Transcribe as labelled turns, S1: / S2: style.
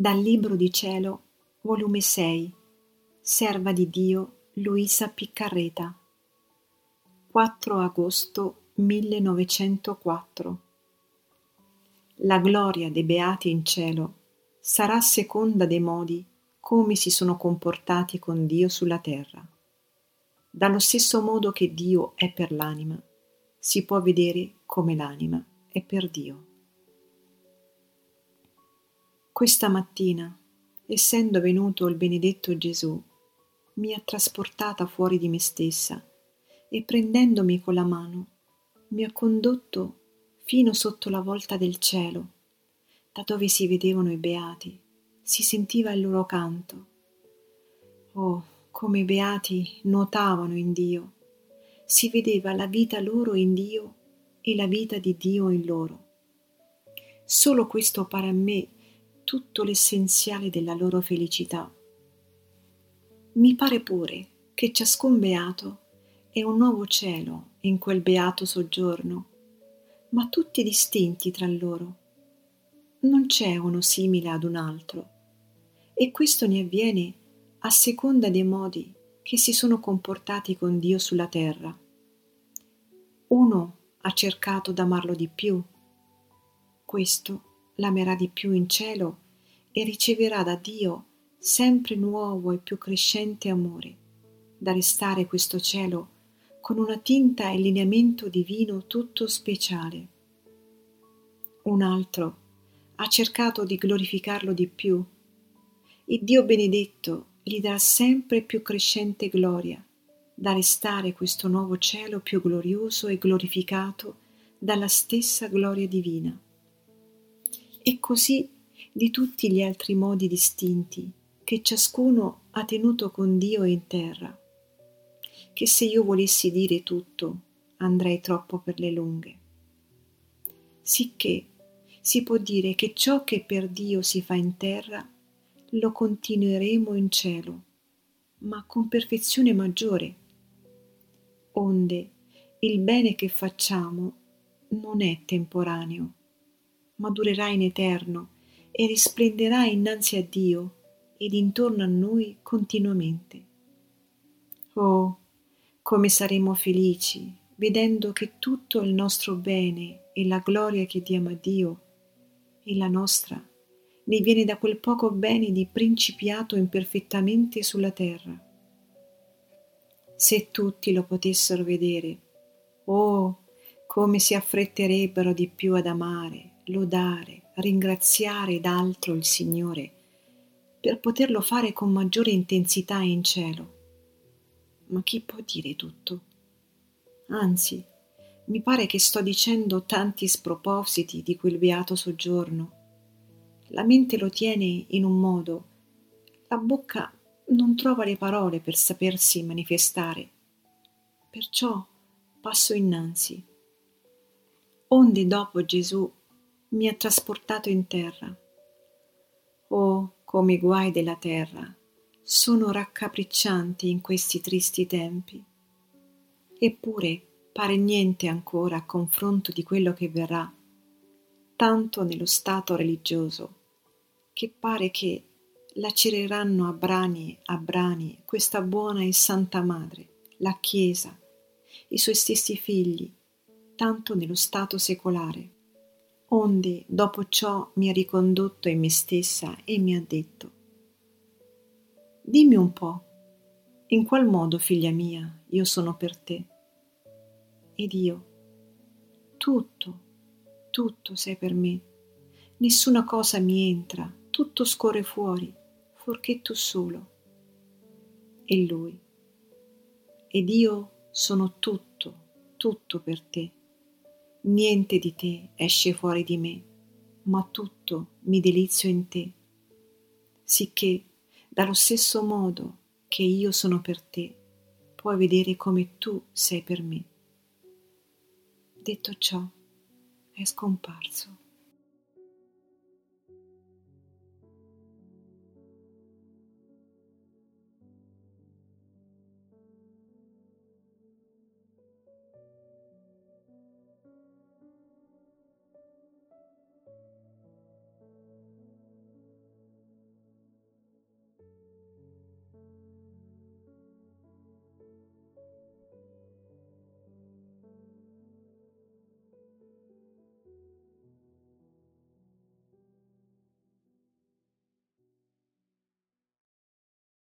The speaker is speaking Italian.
S1: Dal Libro di Cielo, volume 6, Serva di Dio Luisa Piccarreta, 4 agosto 1904. La gloria dei beati in cielo sarà seconda dei modi come si sono comportati con Dio sulla terra. Dallo stesso modo che Dio è per l'anima, si può vedere come l'anima è per Dio. Questa mattina, essendo venuto il benedetto Gesù, mi ha trasportata fuori di me stessa e prendendomi con la mano mi ha condotto fino sotto la volta del cielo, da dove si vedevano i beati, si sentiva il loro canto. Oh, come i beati nuotavano in Dio, si vedeva la vita loro in Dio e la vita di Dio in loro. Solo questo pare a me tutto l'essenziale della loro felicità. Mi pare pure che ciascun beato è un nuovo cielo in quel beato soggiorno, ma tutti distinti tra loro. Non c'è uno simile ad un altro, e questo ne avviene a seconda dei modi che si sono comportati con Dio sulla terra. Uno ha cercato d'amarlo di più, questo l'amerà di più in cielo e riceverà da Dio sempre nuovo e più crescente amore, da restare questo cielo con una tinta e lineamento divino tutto speciale. Un altro ha cercato di glorificarlo di più e Dio benedetto gli darà sempre più crescente gloria, da restare questo nuovo cielo più glorioso e glorificato dalla stessa gloria divina e così di tutti gli altri modi distinti che ciascuno ha tenuto con Dio in terra, che se io volessi dire tutto andrei troppo per le lunghe. Sicché si può dire che ciò che per Dio si fa in terra lo continueremo in cielo, ma con perfezione maggiore. Onde il bene che facciamo non è temporaneo, ma durerà in eterno e risplenderà innanzi a Dio ed intorno a noi continuamente. Oh, come saremo felici vedendo che tutto il nostro bene e la gloria che diamo a Dio e la nostra ne viene da quel poco bene di principiato imperfettamente sulla terra. Se tutti lo potessero vedere, oh, come si affretterebbero di più ad amare, lodare, ringraziare d'altro il Signore per poterlo fare con maggiore intensità in cielo. Ma chi può dire tutto? Anzi, mi pare che sto dicendo tanti spropositi di quel beato soggiorno. La mente lo tiene in un modo, la bocca non trova le parole per sapersi manifestare. Perciò passo innanzi. Onde dopo Gesù mi ha trasportato in terra. Oh, come i guai della terra sono raccapriccianti in questi tristi tempi. Eppure pare niente ancora a confronto di quello che verrà, tanto nello stato religioso, che pare che lacereranno a brani a brani questa buona e santa madre, la Chiesa, i suoi stessi figli, tanto nello stato secolare onde dopo ciò mi ha ricondotto in me stessa e mi ha detto Dimmi un po', in qual modo, figlia mia, io sono per te? Ed io, tutto, tutto sei per me, nessuna cosa mi entra, tutto scorre fuori, fuorché tu solo. E lui, ed io sono tutto, tutto per te Niente di te esce fuori di me, ma tutto mi delizio in te, sicché dallo stesso modo che io sono per te, puoi vedere come tu sei per me. Detto ciò, è scomparso.